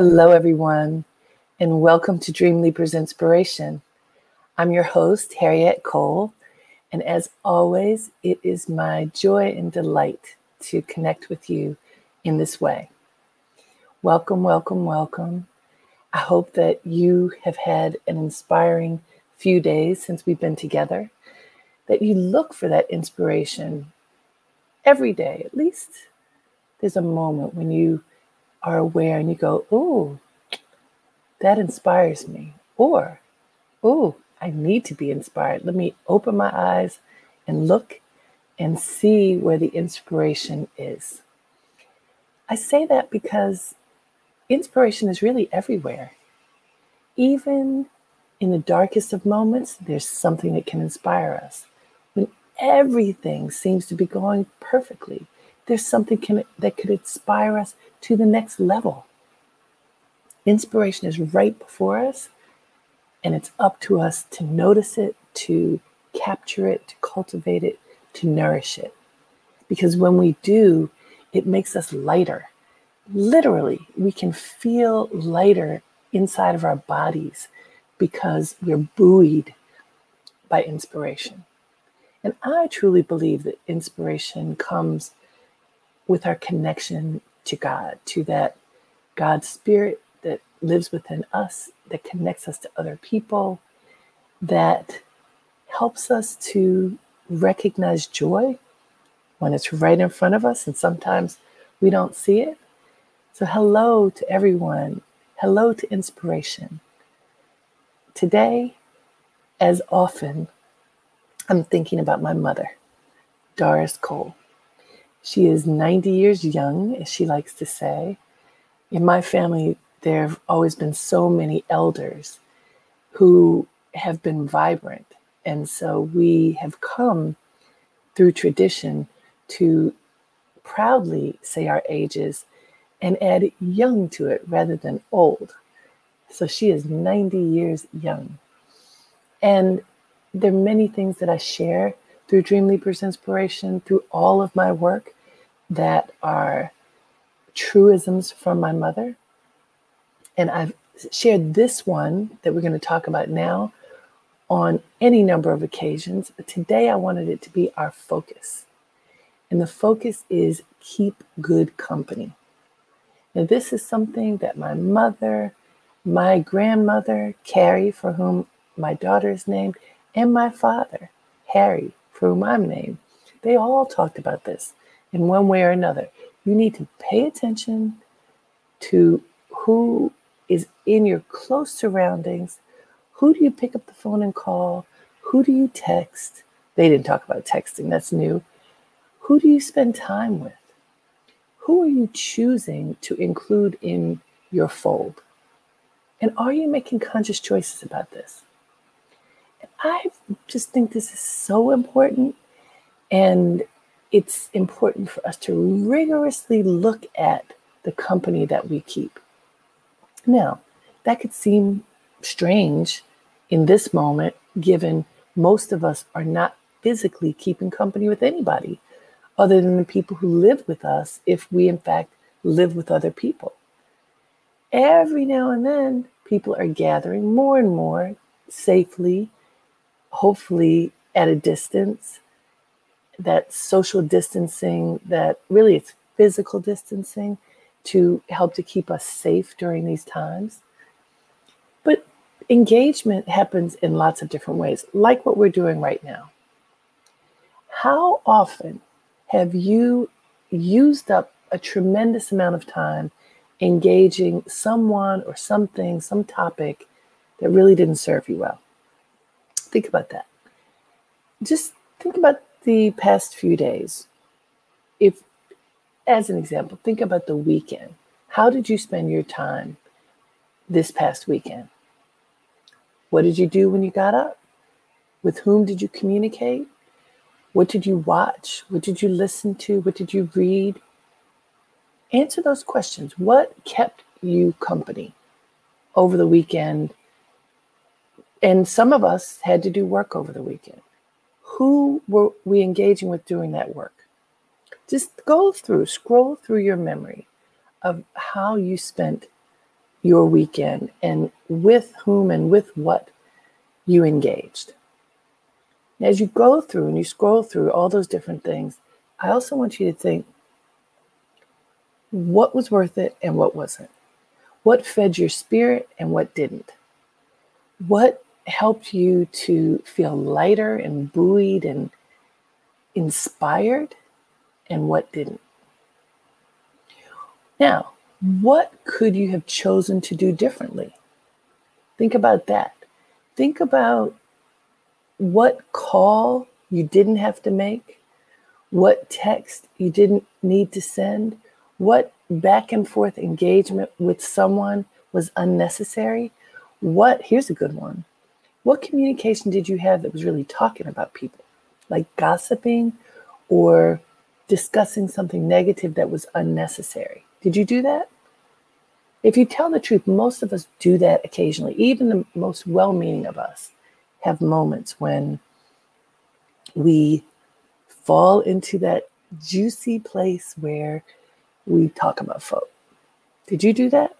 Hello, everyone, and welcome to Dream Leapers Inspiration. I'm your host, Harriette Cole, and as always, it is my joy and delight to connect with you in this way. Welcome, welcome, welcome. I hope that you have had an inspiring few days since we've been together, that you look for that inspiration every day, at least. There's a moment when you are aware and you go, Ooh, that inspires me. Or, Ooh, I need to be inspired. Let me open my eyes and look and see where the inspiration is. I say that because inspiration is really everywhere. Even in the darkest of moments, there's something that can inspire us. When everything seems to be going perfectly, there's something can, that could inspire us to the next level. Inspiration is right before us, and it's up to us to notice it, to capture it, to cultivate it, to nourish it. Because when we do, it makes us lighter. Literally, we can feel lighter inside of our bodies because we're buoyed by inspiration. And I truly believe that inspiration comes with our connection to God, to that God spirit that lives within us, that connects us to other people, that helps us to recognize joy when it's right in front of us, and sometimes we don't see it. So, hello to everyone. Hello to inspiration. Today, as often, I'm thinking about my mother, Doris Cole. She is 90 years young, as she likes to say. In my family, there have always been so many elders who have been vibrant. And so we have come through tradition to proudly say our ages and add young to it rather than old. So she is 90 years young. And there are many things that I share through Dream Leapers Inspiration, through all of my work that are truisms from my mother. And I've shared this one that we're going to talk about now on any number of occasions. But today I wanted it to be our focus. And the focus is keep good company. Now, this is something that my mother, my grandmother, Carrie, for whom my daughter is named, and my father, Harry, for whom I'm named, they all talked about this in one way or another. You need to pay attention to who is in your close surroundings. Who do you pick up the phone and call? Who do you text? They didn't talk about texting, that's new. Who do you spend time with? Who are you choosing to include in your fold? And are you making conscious choices about this? I just think this is so important. And it's important for us to rigorously look at the company that we keep. Now, that could seem strange in this moment, given most of us are not physically keeping company with anybody other than the people who live with us, if we in fact live with other people. Every now and then, people are gathering more and more safely, hopefully at a distance, that social distancing, that really it's physical distancing to help to keep us safe during these times. But engagement happens in lots of different ways, like what we're doing right now. How often have you used up a tremendous amount of time engaging someone or something, some topic that really didn't serve you well? Think about that. Just think about the past few days, if, as an example, think about the weekend. How did you spend your time this past weekend? What did you do when you got up? With whom did you communicate? What did you watch? What did you listen to? What did you read? Answer those questions. What kept you company over the weekend? And some of us had to do work over the weekend who were we engaging with doing that work? Just go through, scroll through your memory of how you spent your weekend and with whom and with what you engaged. As you go through and you scroll through all those different things, I also want you to think what was worth it and what wasn't. What fed your spirit and what didn't. What helped you to feel lighter and buoyed and inspired and what didn't. Now, what could you have chosen to do differently? Think about that. Think about what call you didn't have to make, what text you didn't need to send, what back and forth engagement with someone was unnecessary. What, here's a good one. What communication did you have that was really talking about people, like gossiping or discussing something negative that was unnecessary? Did you do that? If you tell the truth, most of us do that occasionally. Even the most well meaning of us have moments when we fall into that juicy place where we talk about folk. Did you do that?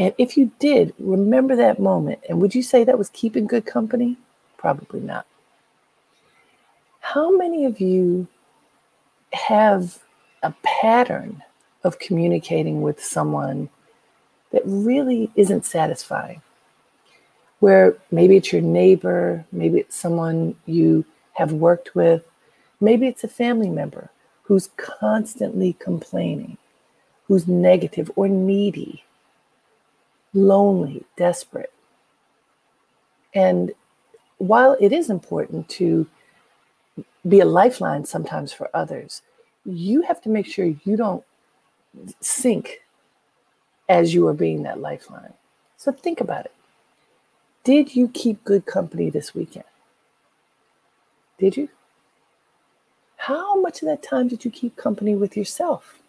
And if you did, remember that moment. And would you say that was keeping good company? Probably not. How many of you have a pattern of communicating with someone that really isn't satisfying? Where maybe it's your neighbor, maybe it's someone you have worked with, maybe it's a family member who's constantly complaining, who's negative or needy lonely, desperate. And while it is important to be a lifeline sometimes for others, you have to make sure you don't sink as you are being that lifeline. So think about it. Did you keep good company this weekend? Did you? How much of that time did you keep company with yourself?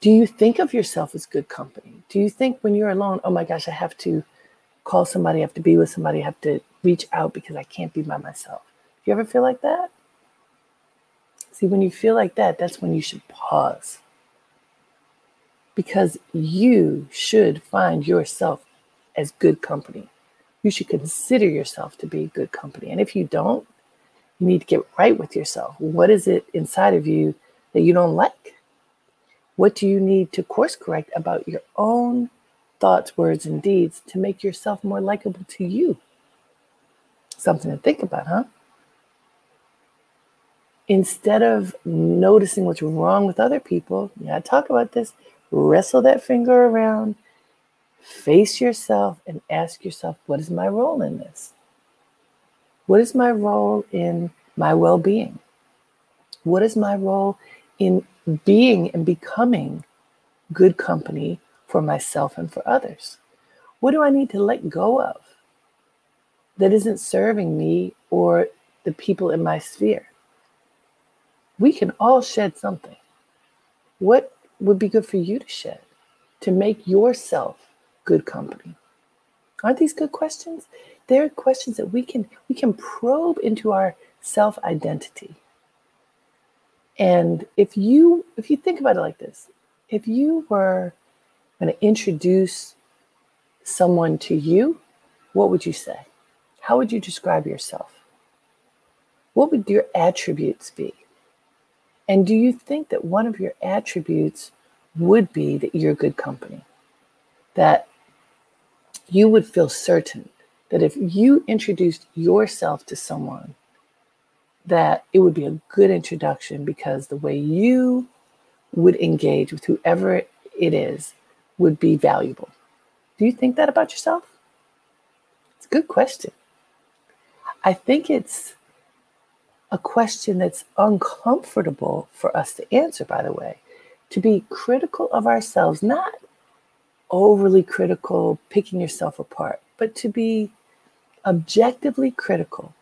Do you think of yourself as good company? Do you think when you're alone, oh my gosh, I have to call somebody, I have to be with somebody, I have to reach out because I can't be by myself? Do you ever feel like that? See, when you feel like that, that's when you should pause. Because you should find yourself as good company. You should consider yourself to be good company. And if you don't, you need to get right with yourself. What is it inside of you that you don't like? What do you need to course correct about your own thoughts, words, and deeds to make yourself more likable to you? Something to think about, huh? Instead of noticing what's wrong with other people, yeah, talk about this, wrestle that finger around, face yourself, and ask yourself, what is my role in this? What is my role in my well being? What is my role in being and becoming good company for myself and for others? What do I need to let go of that isn't serving me or the people in my sphere? We can all shed something. What would be good for you to shed to make yourself good company? Aren't these good questions? They're questions that we can we can probe into our self-identity and if you if you think about it like this, if you were going to introduce someone to you, what would you say? How would you describe yourself? What would your attributes be? And do you think that one of your attributes would be that you're good company? That you would feel certain that if you introduced yourself to someone, that it would be a good introduction because the way you would engage with whoever it is would be valuable. Do you think that about yourself? It's a good question. I think it's a question that's uncomfortable for us to answer, by the way, to be critical of ourselves, not overly critical, picking yourself apart, but to be objectively critical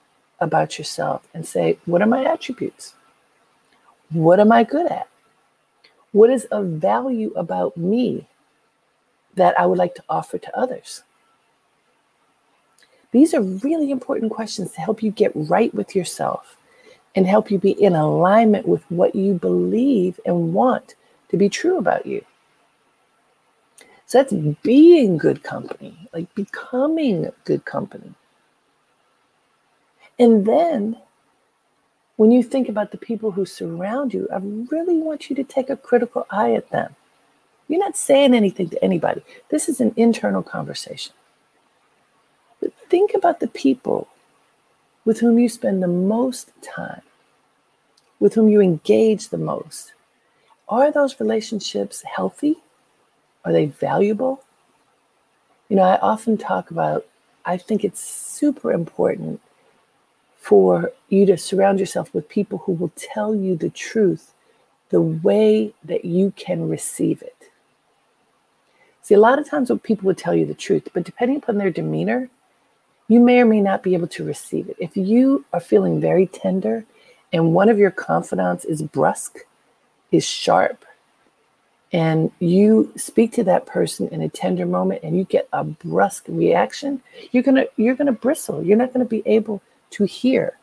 about yourself and say, what are my attributes? What am I good at? What is of value about me that I would like to offer to others? These are really important questions to help you get right with yourself and help you be in alignment with what you believe and want to be true about you. So that's being good company, like becoming good company. And then when you think about the people who surround you, I really want you to take a critical eye at them. You're not saying anything to anybody. This is an internal conversation. But think about the people with whom you spend the most time, with whom you engage the most. Are those relationships healthy? Are they valuable? You know, I often talk about, I think it's super important for you to surround yourself with people who will tell you the truth the way that you can receive it. See, a lot of times when people would tell you the truth, but depending upon their demeanor, you may or may not be able to receive it. If you are feeling very tender and one of your confidants is brusque, is sharp, and you speak to that person in a tender moment and you get a brusque reaction, you're gonna you're gonna bristle. You're not gonna be able to hear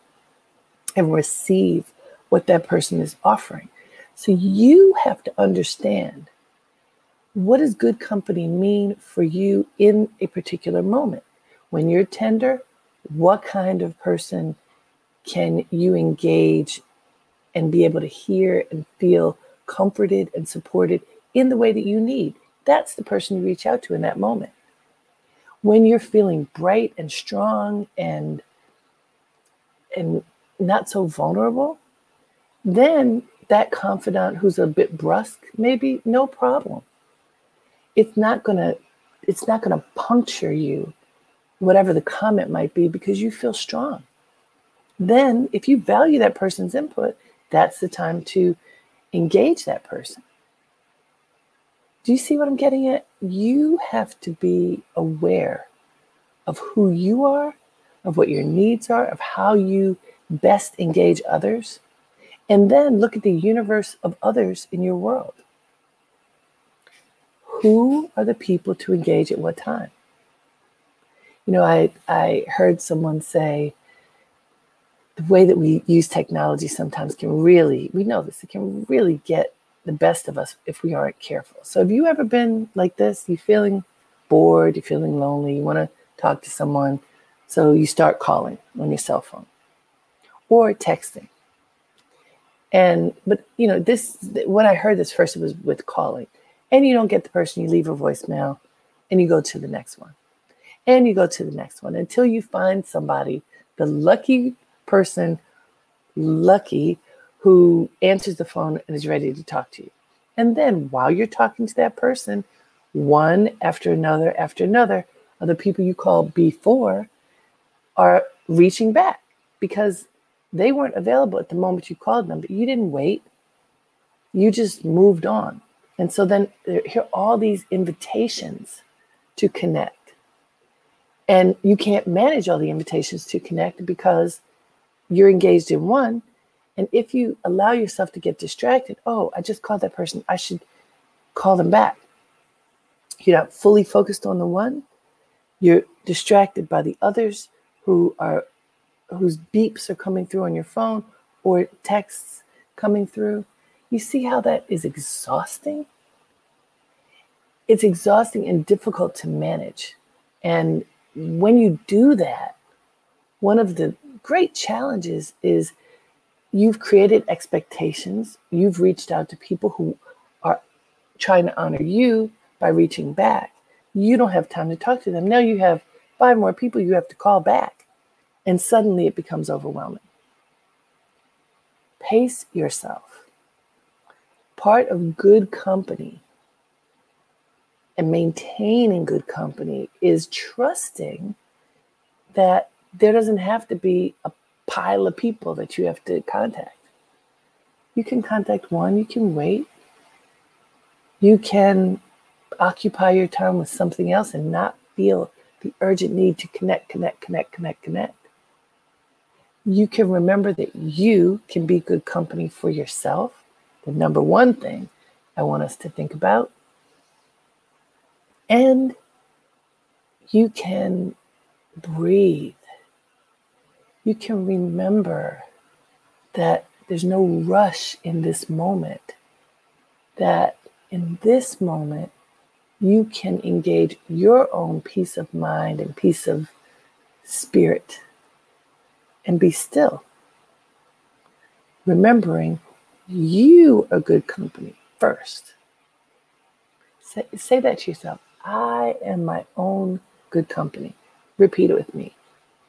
and receive what that person is offering. So you have to understand what does good company mean for you in a particular moment? When you're tender, what kind of person can you engage and be able to hear and feel comforted and supported in the way that you need? That's the person you reach out to in that moment. When you're feeling bright and strong and and not so vulnerable, then that confidant who's a bit brusque, maybe no problem. It's not to it's not to puncture you whatever the comment might be because you feel strong. Then if you value that person's input that's the time to engage that person. Do you see what i'm getting at? You have to be aware of who you are of what your needs are of how you best engage others and then look at the universe of others in your world who are the people to engage at what time? You know, I, I heard someone say the way that we use technology sometimes can really, we know this, it can really get the best of us if we aren't careful. So, have you ever been like this? You feeling bored, you're feeling lonely, you want to talk to someone, so you start calling on your cell phone or texting. And, but, you know, this, when I heard this first, it was with calling and you don't get the person, you leave a voicemail and you go to the next one. And you go to the next one until you find somebody, the lucky person, lucky, who answers the phone and is ready to talk to you. And then while you're talking to that person, one after another after another of the people you called before are reaching back because they weren't available at the moment you called them, but you didn't wait. You just moved on. And so then here are all these invitations to connect. And you can't manage all the invitations to connect because you're engaged in one. And if you allow yourself to get distracted, oh, I just called that person, I should call them back. You're not fully focused on the one. You're distracted by the others who are whose beeps are coming through on your phone or texts coming through. You see how that is exhausting? It's exhausting and difficult to manage. And when you do that, one of the great challenges is you've created expectations. You've reached out to people who are trying to honor you by reaching back. You don't have time to talk to them. Now you have five more people you have to call back. And suddenly it becomes overwhelming. Pace yourself part of good company and maintaining good company is trusting that there doesn't have to be a pile of people that you have to contact. You can contact one, you can wait. You can occupy your time with something else and not feel the urgent need to connect, connect, connect, connect, connect. You can remember that you can be good company for yourself the number one thing I want us to think about. And you can breathe. You can remember that there's no rush in this moment, that in this moment, you can engage your own peace of mind and peace of spirit and be still. Remembering you are good company first. Say, say that to yourself. I am my own good company. Repeat it with me.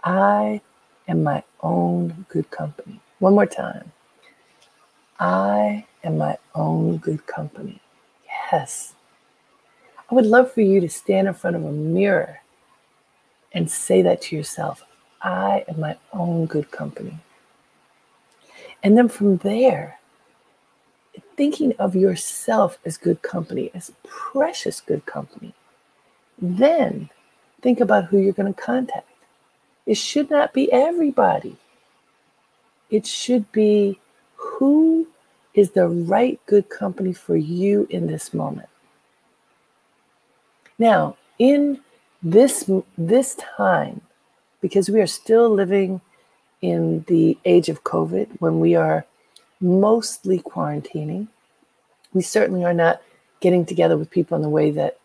I am my own good company. One more time. I am my own good company. Yes. I would love for you to stand in front of a mirror and say that to yourself I am my own good company. And then from there, thinking of yourself as good company, as precious good company, then think about who you're going to contact. It should not be everybody. It should be who is the right good company for you in this moment. Now, in this this time, because we are still living in the age of COVID, when we are mostly quarantining, we certainly are not getting together with people in the way that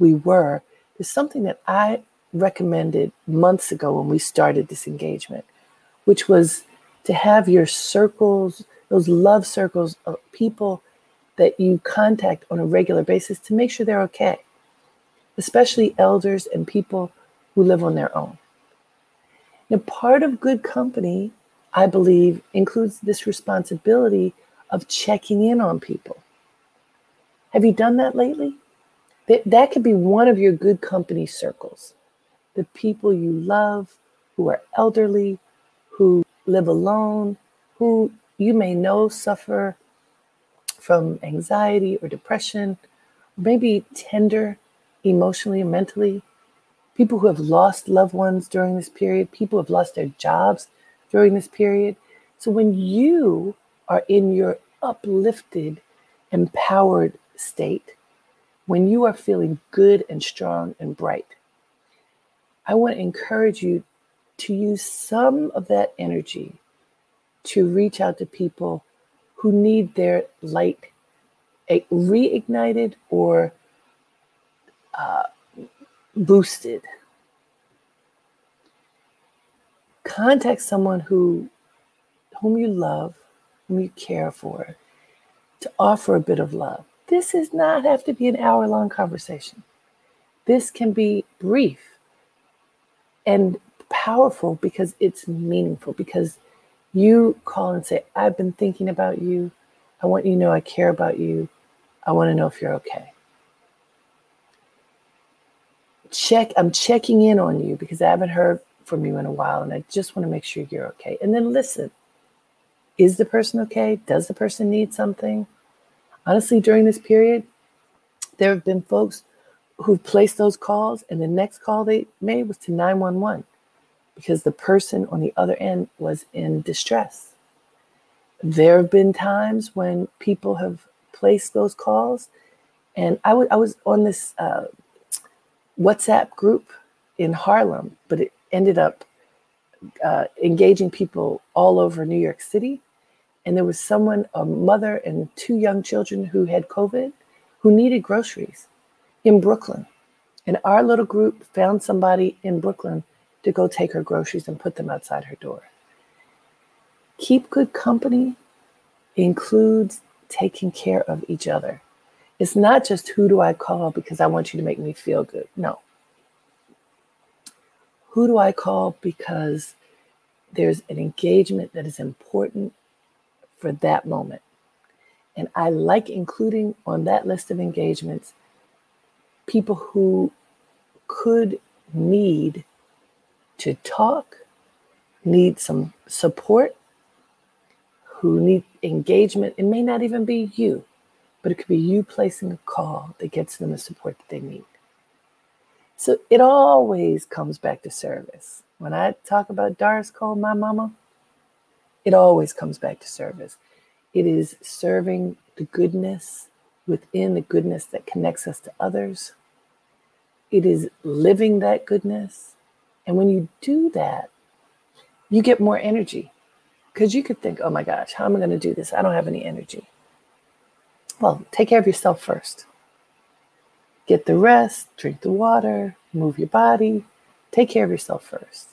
we were. There's something that I recommended months ago when we started this engagement, which was to have your circles, those love circles of people that you contact on a regular basis to make sure they're okay, especially elders and people who live on their own. Now, part of good company, I believe, includes this responsibility of checking in on people. Have you done that lately? That, that could be one of your good company circles. The people you love who are elderly, who live alone, who you may know suffer from anxiety or depression, maybe tender emotionally and mentally, people who have lost loved ones during this period, people who have lost their jobs during this period. So when you are in your uplifted, empowered state, when you are feeling good and strong and bright, I want to encourage you to use some of that energy to reach out to people who need their light eh, reignited or uh, boosted. Contact someone who whom you love, whom you care for, to offer a bit of love. This does not have to be an hour long conversation. This can be brief and powerful because it's meaningful, because you call and say, I've been thinking about you. I want you to know I care about you. I want to know if you're okay. Check, I'm checking in on you because I haven't heard from you in a while and I just want to make sure you're okay. And then listen. Is the person okay? Does the person need something? Honestly, during this period, there have been folks who've placed those calls, and the next call they made was to 911 because the person on the other end was in distress. There have been times when people have placed those calls, and I, w- I was on this uh, WhatsApp group in Harlem, but it ended up uh, engaging people all over New York City. And there was someone, a mother and two young children who had COVID, who needed groceries in Brooklyn. And our little group found somebody in Brooklyn to go take her groceries and put them outside her door. Keep good company includes taking care of each other. It's not just who do I call because I want you to make me feel good. No. Who do I call because there's an engagement that is important for that moment? And I like including on that list of engagements people who could need to talk, need some support, who need engagement. It may not even be you, but it could be you placing a call that gets them the support that they need. So it always comes back to service. When I talk about Doris Cole, my mama, it always comes back to service. It is serving the goodness within the goodness that connects us to others. It is living that goodness and when you do that, you get more energy because you could think, oh my gosh, how am I going to do this? I don't have any energy. Well, take care of yourself first. Get the rest, drink the water, move your body, take care of yourself first.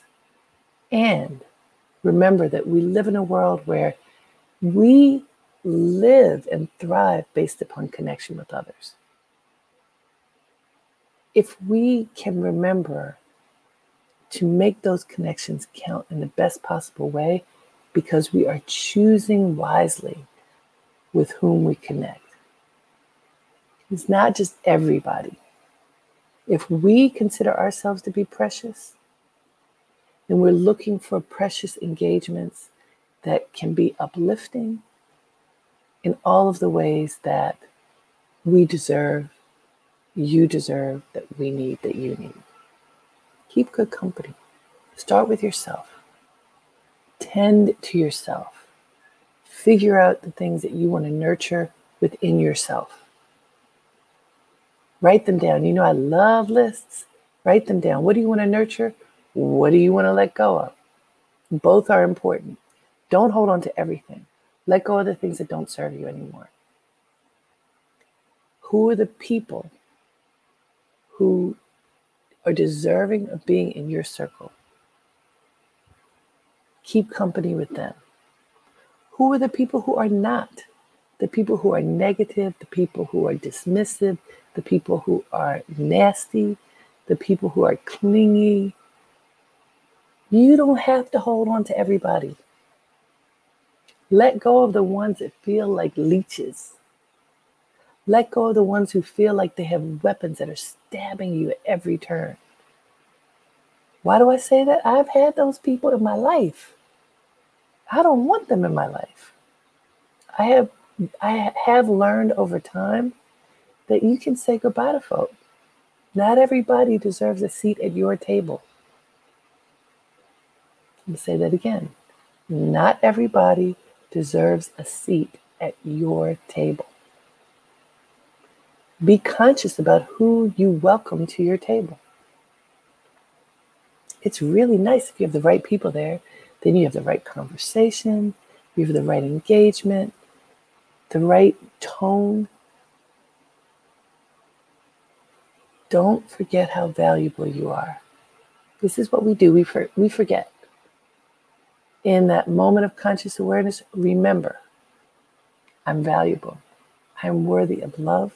And remember that we live in a world where we live and thrive based upon connection with others. If we can remember to make those connections count in the best possible way, because we are choosing wisely with whom we connect. It's not just everybody. If we consider ourselves to be precious, then we're looking for precious engagements that can be uplifting in all of the ways that we deserve, you deserve, that we need, that you need. Keep good company. Start with yourself. Tend to yourself. Figure out the things that you want to nurture within yourself. Write them down. You know, I love lists. Write them down. What do you want to nurture? What do you want to let go of? Both are important. Don't hold on to everything. Let go of the things that don't serve you anymore. Who are the people who are deserving of being in your circle? Keep company with them. Who are the people who are not? The people who are negative, the people who are dismissive, the people who are nasty, the people who are clingy. You don't have to hold on to everybody. Let go of the ones that feel like leeches. Let go of the ones who feel like they have weapons that are stabbing you at every turn. Why do I say that? I've had those people in my life. I don't want them in my life. I have I have learned over time that you can say goodbye to folk. Not everybody deserves a seat at your table. Let me say that again. Not everybody deserves a seat at your table. Be conscious about who you welcome to your table. It's really nice if you have the right people there. Then you have the right conversation, you have the right engagement, the right tone. Don't forget how valuable you are. This is what we do. We, for, we forget in that moment of conscious awareness, remember I'm valuable. I'm worthy of love.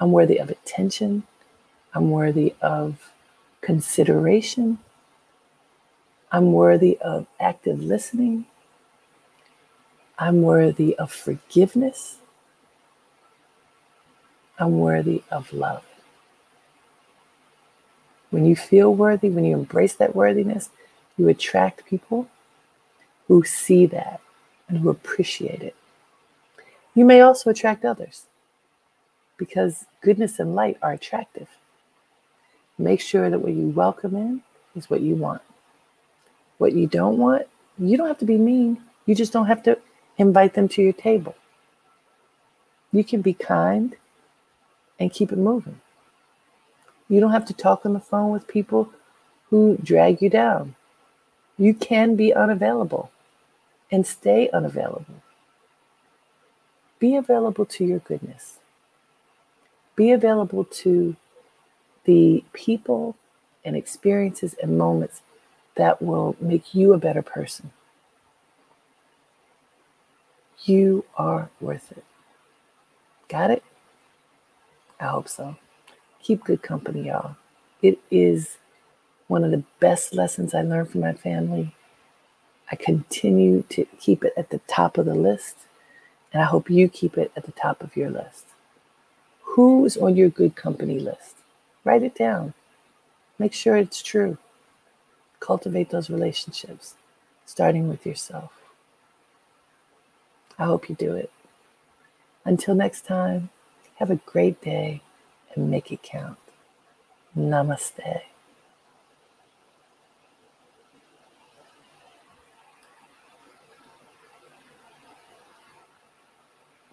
I'm worthy of attention. I'm worthy of consideration. I'm worthy of active listening. I'm worthy of forgiveness. I'm worthy of love. When you feel worthy, when you embrace that worthiness, you attract people who see that and who appreciate it. You may also attract others because goodness and light are attractive. Make sure that what you welcome in is what you want. What you don't want, you don't have to be mean. You just don't have to invite them to your table. You can be kind and keep it moving. You don't have to talk on the phone with people who drag you down. You can be unavailable and stay unavailable. Be available to your goodness. Be available to the people and experiences and moments that will make you a better person. You are worth it. Got it? I hope so. Keep good company, y'all. It is one of the best lessons I learned from my family I continue to keep it at the top of the list, and I hope you keep it at the top of your list. Who's on your good company list? Write it down. Make sure it's true. Cultivate those relationships, starting with yourself. I hope you do it. Until next time, have a great day and make it count. Namaste.